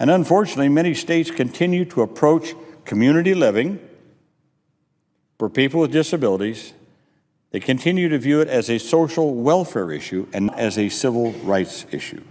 And unfortunately, many states continue to approach community living for people with disabilities. They continue to view it as a social welfare issue and as a civil rights issue.